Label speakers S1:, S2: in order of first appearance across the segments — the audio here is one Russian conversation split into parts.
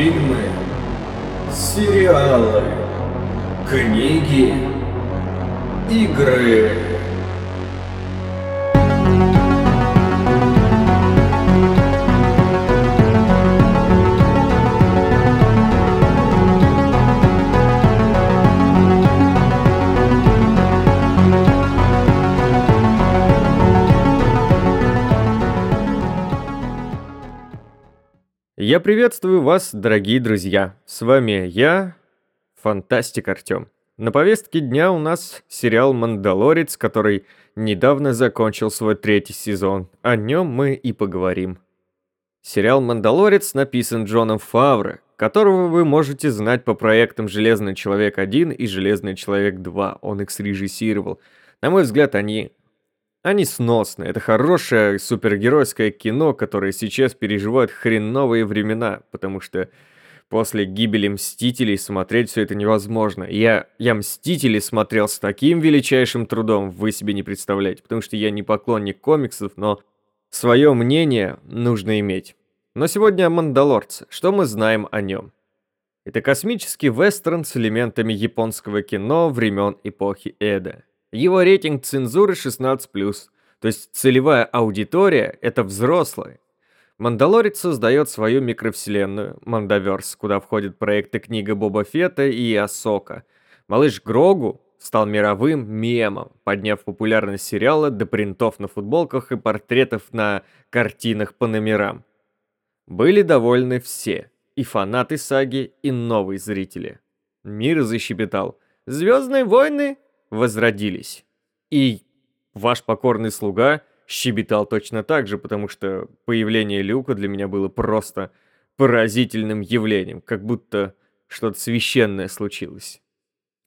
S1: Фильмы, сериалы, книги, игры.
S2: Я приветствую вас, дорогие друзья. С вами я, Фантастик Артём. На повестке дня у нас сериал «Мандалорец», который недавно закончил свой третий сезон. О нем мы и поговорим. Сериал «Мандалорец» написан Джоном Фавро, которого вы можете знать по проектам «Железный человек 1» и «Железный человек 2». Он их срежиссировал. На мой взгляд, они они сносны. Это хорошее супергеройское кино, которое сейчас переживает хреновые времена, потому что после гибели Мстителей смотреть все это невозможно. Я, я Мстители смотрел с таким величайшим трудом, вы себе не представляете, потому что я не поклонник комиксов, но свое мнение нужно иметь. Но сегодня о Мандалорце. Что мы знаем о нем? Это космический вестерн с элементами японского кино времен эпохи Эда. Его рейтинг цензуры 16+, то есть целевая аудитория — это взрослые. Мандалорец создает свою микровселенную, Мандаверс, куда входят проекты книга Боба Фетта и Асока. Малыш Грогу стал мировым мемом, подняв популярность сериала до принтов на футболках и портретов на картинах по номерам. Были довольны все, и фанаты саги, и новые зрители. Мир защебетал. «Звездные войны возродились. И ваш покорный слуга щебетал точно так же, потому что появление Люка для меня было просто поразительным явлением, как будто что-то священное случилось.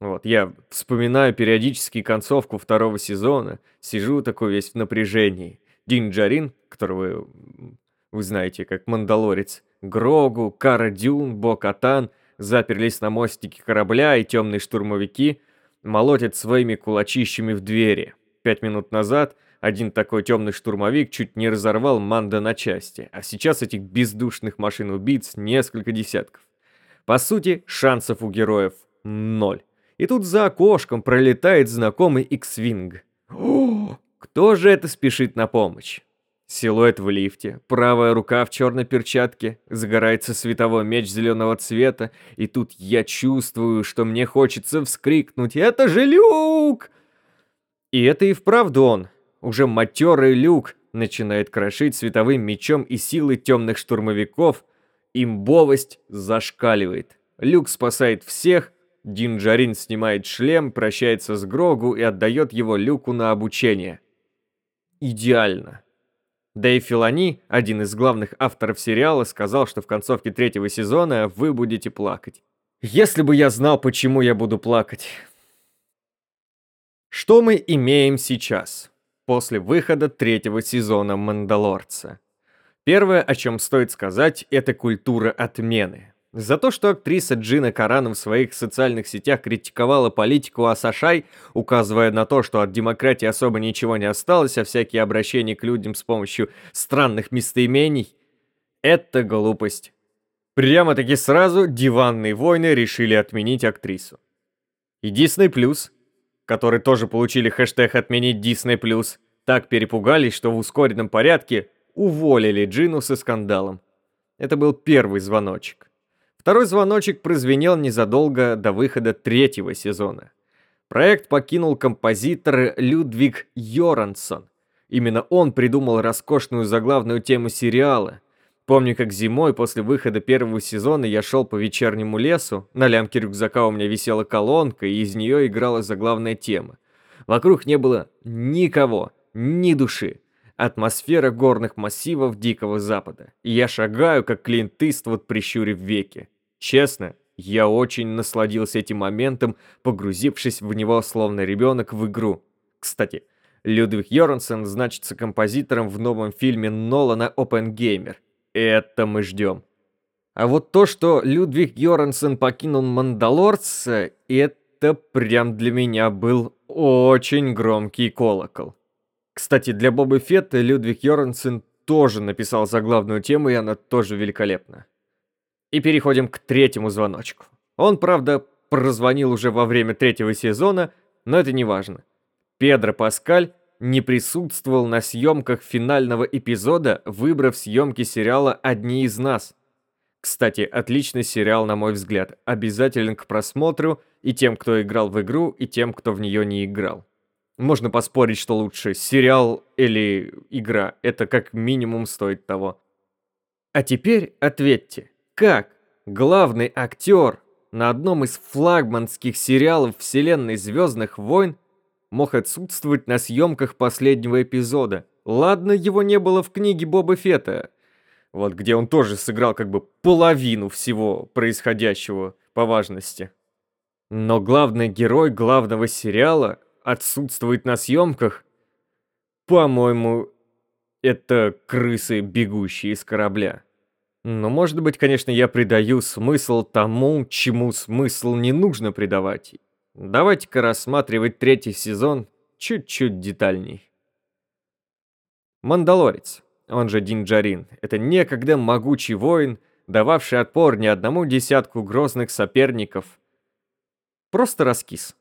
S2: Вот, я вспоминаю периодически концовку второго сезона, сижу такой весь в напряжении. Дин Джарин, которого вы, вы знаете как Мандалорец, Грогу, Кара Дюн, Бо Катан заперлись на мостике корабля, и темные штурмовики молотит своими кулачищами в двери. Пять минут назад один такой темный штурмовик чуть не разорвал Манда на части, а сейчас этих бездушных машин-убийц несколько десятков. По сути, шансов у героев ноль. И тут за окошком пролетает знакомый X-Wing. Кто же это спешит на помощь? Силуэт в лифте, правая рука в черной перчатке, загорается световой меч зеленого цвета, и тут я чувствую, что мне хочется вскрикнуть «Это же Люк!» И это и вправду он. Уже матерый Люк начинает крошить световым мечом и силы темных штурмовиков. Имбовость зашкаливает. Люк спасает всех, Динджарин снимает шлем, прощается с Грогу и отдает его Люку на обучение. Идеально. Дэйв Филани, один из главных авторов сериала, сказал, что в концовке третьего сезона вы будете плакать. Если бы я знал, почему я буду плакать. Что мы имеем сейчас, после выхода третьего сезона «Мандалорца»? Первое, о чем стоит сказать, это культура отмены. За то, что актриса Джина Каран в своих социальных сетях критиковала политику Асашай, указывая на то, что от демократии особо ничего не осталось, а всякие обращения к людям с помощью странных местоимений, это глупость. Прямо-таки сразу диванные войны решили отменить актрису. И Disney+, которые тоже получили хэштег «Отменить Disney+,» так перепугались, что в ускоренном порядке уволили Джину со скандалом. Это был первый звоночек. Второй звоночек прозвенел незадолго до выхода третьего сезона. Проект покинул композитор Людвиг Йорансон. Именно он придумал роскошную заглавную тему сериала. Помню, как зимой после выхода первого сезона я шел по вечернему лесу, на лямке рюкзака у меня висела колонка, и из нее играла заглавная тема. Вокруг не было никого, ни души. Атмосфера горных массивов Дикого Запада. Я шагаю, как Клинт Иствуд, прищурив веки. Честно, я очень насладился этим моментом, погрузившись в него словно ребенок в игру. Кстати, Людвиг Йорнсен значится композитором в новом фильме Нолана «Опенгеймер». Это мы ждем. А вот то, что Людвиг Йорнсен покинул Мандалорц, это прям для меня был очень громкий колокол. Кстати, для Бобы Фетта Людвиг Йорнсен тоже написал заглавную тему, и она тоже великолепна. И переходим к третьему звоночку. Он, правда, прозвонил уже во время третьего сезона, но это не важно. Педро Паскаль не присутствовал на съемках финального эпизода, выбрав съемки сериала «Одни из нас». Кстати, отличный сериал, на мой взгляд, обязателен к просмотру и тем, кто играл в игру, и тем, кто в нее не играл. Можно поспорить, что лучше, сериал или игра, это как минимум стоит того. А теперь ответьте, как главный актер на одном из флагманских сериалов вселенной Звездных войн мог отсутствовать на съемках последнего эпизода. Ладно, его не было в книге Боба Фетта, вот где он тоже сыграл как бы половину всего происходящего по важности. Но главный герой главного сериала отсутствует на съемках. По-моему, это крысы, бегущие из корабля. Но, может быть, конечно, я придаю смысл тому, чему смысл не нужно придавать. Давайте-ка рассматривать третий сезон чуть-чуть детальней. Мандалорец, он же Динджарин, это некогда могучий воин, дававший отпор не одному десятку грозных соперников. Просто раскис.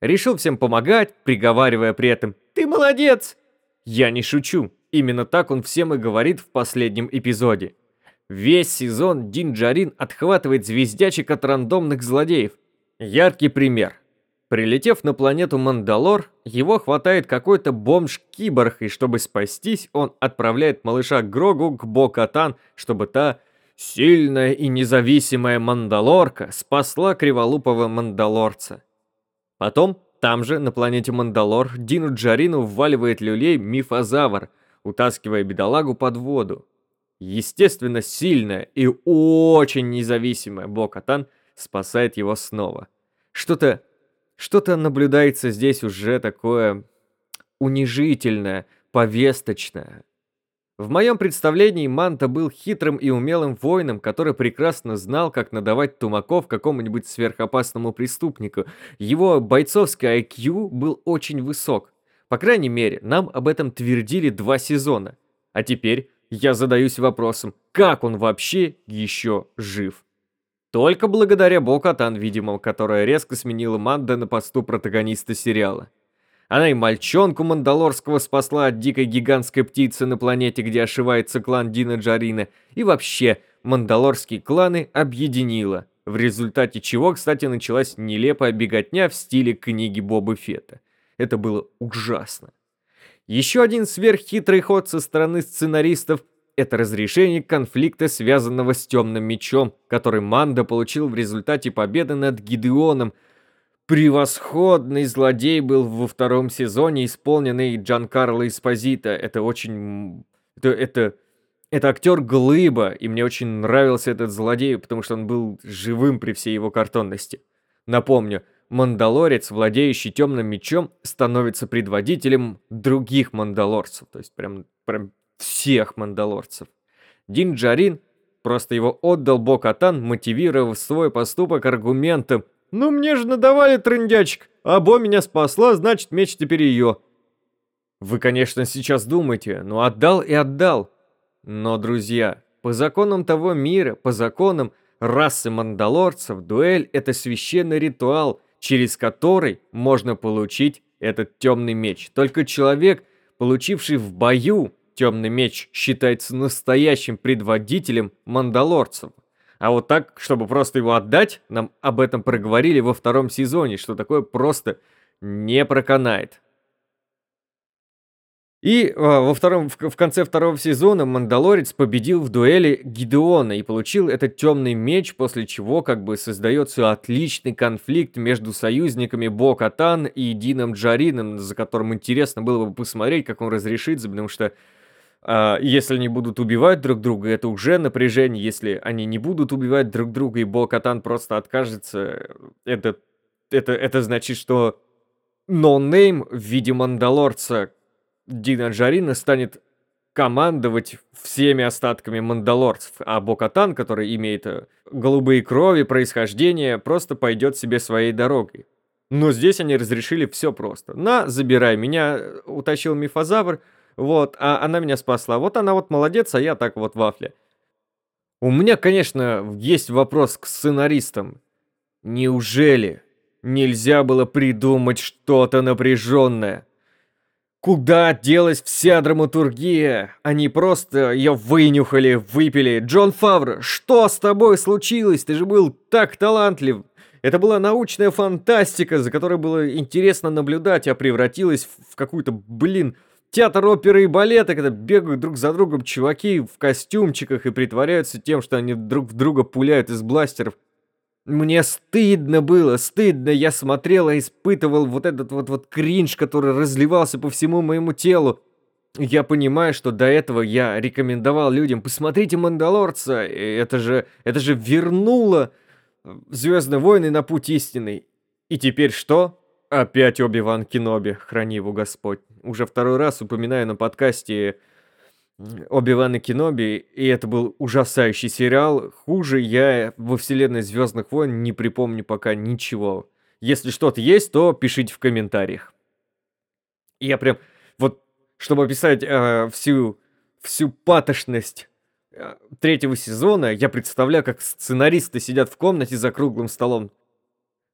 S2: Решил всем помогать, приговаривая при этом «Ты молодец!» Я не шучу, именно так он всем и говорит в последнем эпизоде. Весь сезон Динджарин отхватывает звездячек от рандомных злодеев – Яркий пример. Прилетев на планету Мандалор, его хватает какой-то бомж-киборг, и чтобы спастись, он отправляет малыша Грогу к Бо-Катан, чтобы та, сильная и независимая Мандалорка, спасла криволупого Мандалорца. Потом, там же, на планете Мандалор, Дину Джарину вваливает люлей Мифозавр, утаскивая бедолагу под воду. Естественно, сильная и очень независимая Бо-Катан – спасает его снова. Что-то... Что-то наблюдается здесь уже такое унижительное, повесточное. В моем представлении Манта был хитрым и умелым воином, который прекрасно знал, как надавать тумаков какому-нибудь сверхопасному преступнику. Его бойцовский IQ был очень высок. По крайней мере, нам об этом твердили два сезона. А теперь я задаюсь вопросом, как он вообще еще жив? Только благодаря Бокатан, видимо, которая резко сменила Манда на посту протагониста сериала. Она и мальчонку Мандалорского спасла от дикой гигантской птицы на планете, где ошивается клан Дина Джарина, и вообще мандалорские кланы объединила, в результате чего, кстати, началась нелепая беготня в стиле книги Боба Фета. Это было ужасно. Еще один сверххитрый ход со стороны сценаристов это разрешение конфликта, связанного с темным мечом, который Манда получил в результате победы над Гидеоном. Превосходный злодей был во втором сезоне, исполненный Джан Карло Эспозито. Это очень... Это, это, это актер Глыба, и мне очень нравился этот злодей, потому что он был живым при всей его картонности. Напомню, мандалорец, владеющий темным мечом, становится предводителем других мандалорцев. То есть прям, прям всех мандалорцев. Дин Джарин просто его отдал Бо-Катан, мотивировав свой поступок аргументом «Ну мне же надавали трындячек, а Бо меня спасла, значит меч теперь ее». Вы, конечно, сейчас думаете, ну отдал и отдал. Но, друзья, по законам того мира, по законам расы мандалорцев, дуэль — это священный ритуал, через который можно получить этот темный меч. Только человек, получивший в бою Темный меч считается настоящим предводителем мандалорцев. А вот так, чтобы просто его отдать, нам об этом проговорили во втором сезоне, что такое просто не проканает. И а, во втором, в, в конце второго сезона Мандалорец победил в дуэли Гидеона и получил этот темный меч, после чего как бы создается отличный конфликт между союзниками Бо-Катан и Дином Джарином, за которым интересно было бы посмотреть, как он разрешится, потому что если они будут убивать друг друга, это уже напряжение. Если они не будут убивать друг друга, и Бо-Катан просто откажется, это, это, это значит, что no name no в виде Мандалорца Дина Джарина станет командовать всеми остатками мандалорцев, а Бо-Катан, который имеет э, голубые крови, происхождение, просто пойдет себе своей дорогой. Но здесь они разрешили все просто. На, забирай меня, утащил мифозавр, вот, а она меня спасла. Вот она вот молодец, а я так вот вафля. У меня, конечно, есть вопрос к сценаристам. Неужели нельзя было придумать что-то напряженное? Куда делась вся драматургия? Они просто ее вынюхали, выпили. Джон Фавр, что с тобой случилось? Ты же был так талантлив. Это была научная фантастика, за которой было интересно наблюдать, а превратилась в какую-то, блин, театр оперы и балета, когда бегают друг за другом чуваки в костюмчиках и притворяются тем, что они друг в друга пуляют из бластеров. Мне стыдно было, стыдно. Я смотрел и испытывал вот этот вот, вот кринж, который разливался по всему моему телу. Я понимаю, что до этого я рекомендовал людям, посмотрите «Мандалорца», это же, это же вернуло «Звездные войны» на путь истинный. И теперь что? Опять Оби-Ван Кеноби, храни его Господь. Уже второй раз упоминаю на подкасте Оби-Ван и Кеноби, и это был ужасающий сериал. Хуже я во вселенной Звездных войн не припомню пока ничего. Если что-то есть, то пишите в комментариях. Я прям, вот, чтобы описать э, всю, всю патошность э, третьего сезона, я представляю, как сценаристы сидят в комнате за круглым столом.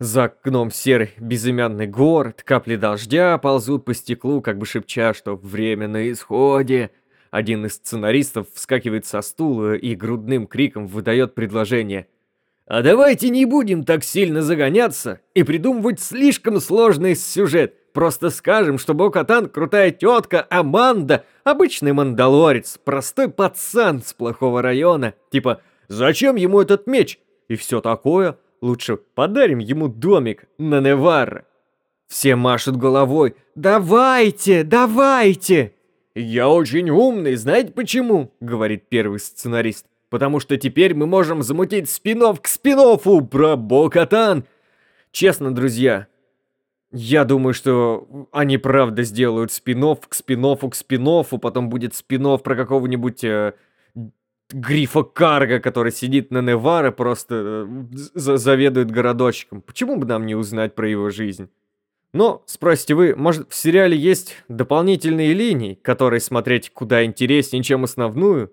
S2: За окном серый безымянный город, капли дождя ползут по стеклу, как бы шепча, что время на исходе. Один из сценаристов вскакивает со стула и грудным криком выдает предложение. «А давайте не будем так сильно загоняться и придумывать слишком сложный сюжет. Просто скажем, что Бокатан крутая тетка, Аманда, обычный мандалорец, простой пацан с плохого района. Типа, зачем ему этот меч? И все такое. Лучше подарим ему домик на Неварро». Все машут головой. «Давайте, давайте!» «Я очень умный, знаете почему?» — говорит первый сценарист. «Потому что теперь мы можем замутить спинов к спинофу про Бокатан!» Честно, друзья, я думаю, что они правда сделают спинов к спинофу к спинофу, потом будет спинов про какого-нибудь э, Грифа Карга, который сидит на Неваре, просто э, заведует городочком. Почему бы нам не узнать про его жизнь? Но, спросите вы, может в сериале есть дополнительные линии, которые смотреть куда интереснее, чем основную?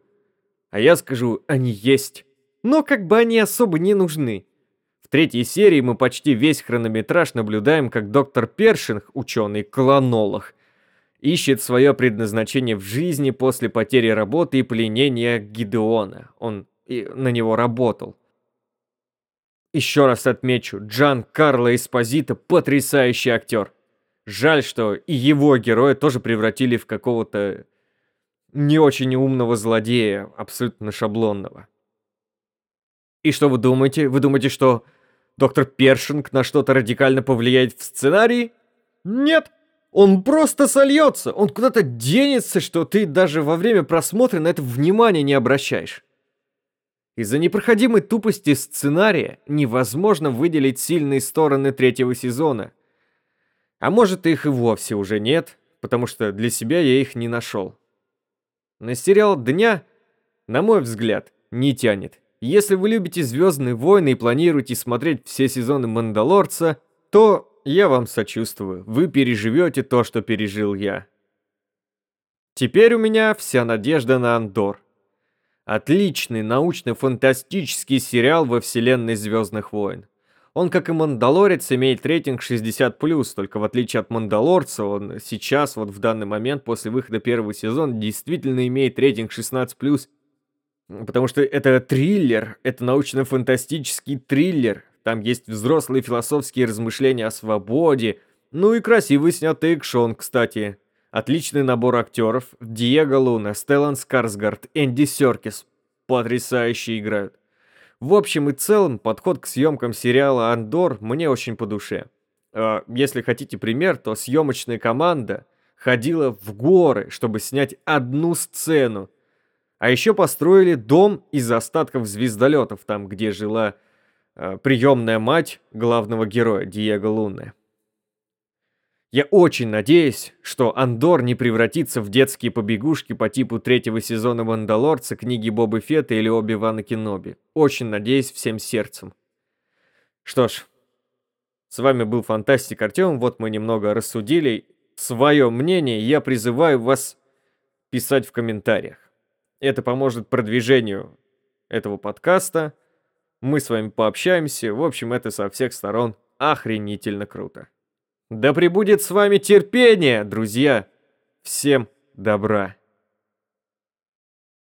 S2: А я скажу, они есть. Но как бы они особо не нужны. В третьей серии мы почти весь хронометраж наблюдаем, как доктор Першинг, ученый-клонолог, ищет свое предназначение в жизни после потери работы и пленения Гидеона. Он и на него работал. Еще раз отмечу, Джан Карло Эспозито потрясающий актер. Жаль, что и его героя тоже превратили в какого-то не очень умного злодея, абсолютно шаблонного. И что вы думаете? Вы думаете, что доктор Першинг на что-то радикально повлияет в сценарии? Нет! Он просто сольется, он куда-то денется, что ты даже во время просмотра на это внимание не обращаешь. Из-за непроходимой тупости сценария невозможно выделить сильные стороны третьего сезона. А может их и вовсе уже нет, потому что для себя я их не нашел. На сериал «Дня», на мой взгляд, не тянет. Если вы любите «Звездные войны» и планируете смотреть все сезоны «Мандалорца», то я вам сочувствую, вы переживете то, что пережил я. Теперь у меня вся надежда на Андор. Отличный научно-фантастический сериал во вселенной Звездных войн. Он, как и Мандалорец, имеет рейтинг 60+, только в отличие от Мандалорца, он сейчас, вот в данный момент, после выхода первого сезона, действительно имеет рейтинг 16+, потому что это триллер, это научно-фантастический триллер, там есть взрослые философские размышления о свободе, ну и красивый снятый экшон, кстати. Отличный набор актеров. Диего Луна, Стеллан Скарсгард, Энди Серкис. Потрясающе играют. В общем и целом, подход к съемкам сериала «Андор» мне очень по душе. А, если хотите пример, то съемочная команда ходила в горы, чтобы снять одну сцену. А еще построили дом из остатков звездолетов, там, где жила приемная мать главного героя Диего Луны. Я очень надеюсь, что Андор не превратится в детские побегушки по типу третьего сезона Мандалорца, книги Бобы Фетта или Оби-Вана Кеноби. Очень надеюсь всем сердцем. Что ж, с вами был Фантастик Артем, вот мы немного рассудили. Свое мнение я призываю вас писать в комментариях. Это поможет продвижению этого подкаста. Мы с вами пообщаемся. В общем, это со всех сторон охренительно круто. Да пребудет с вами терпение, друзья! Всем добра!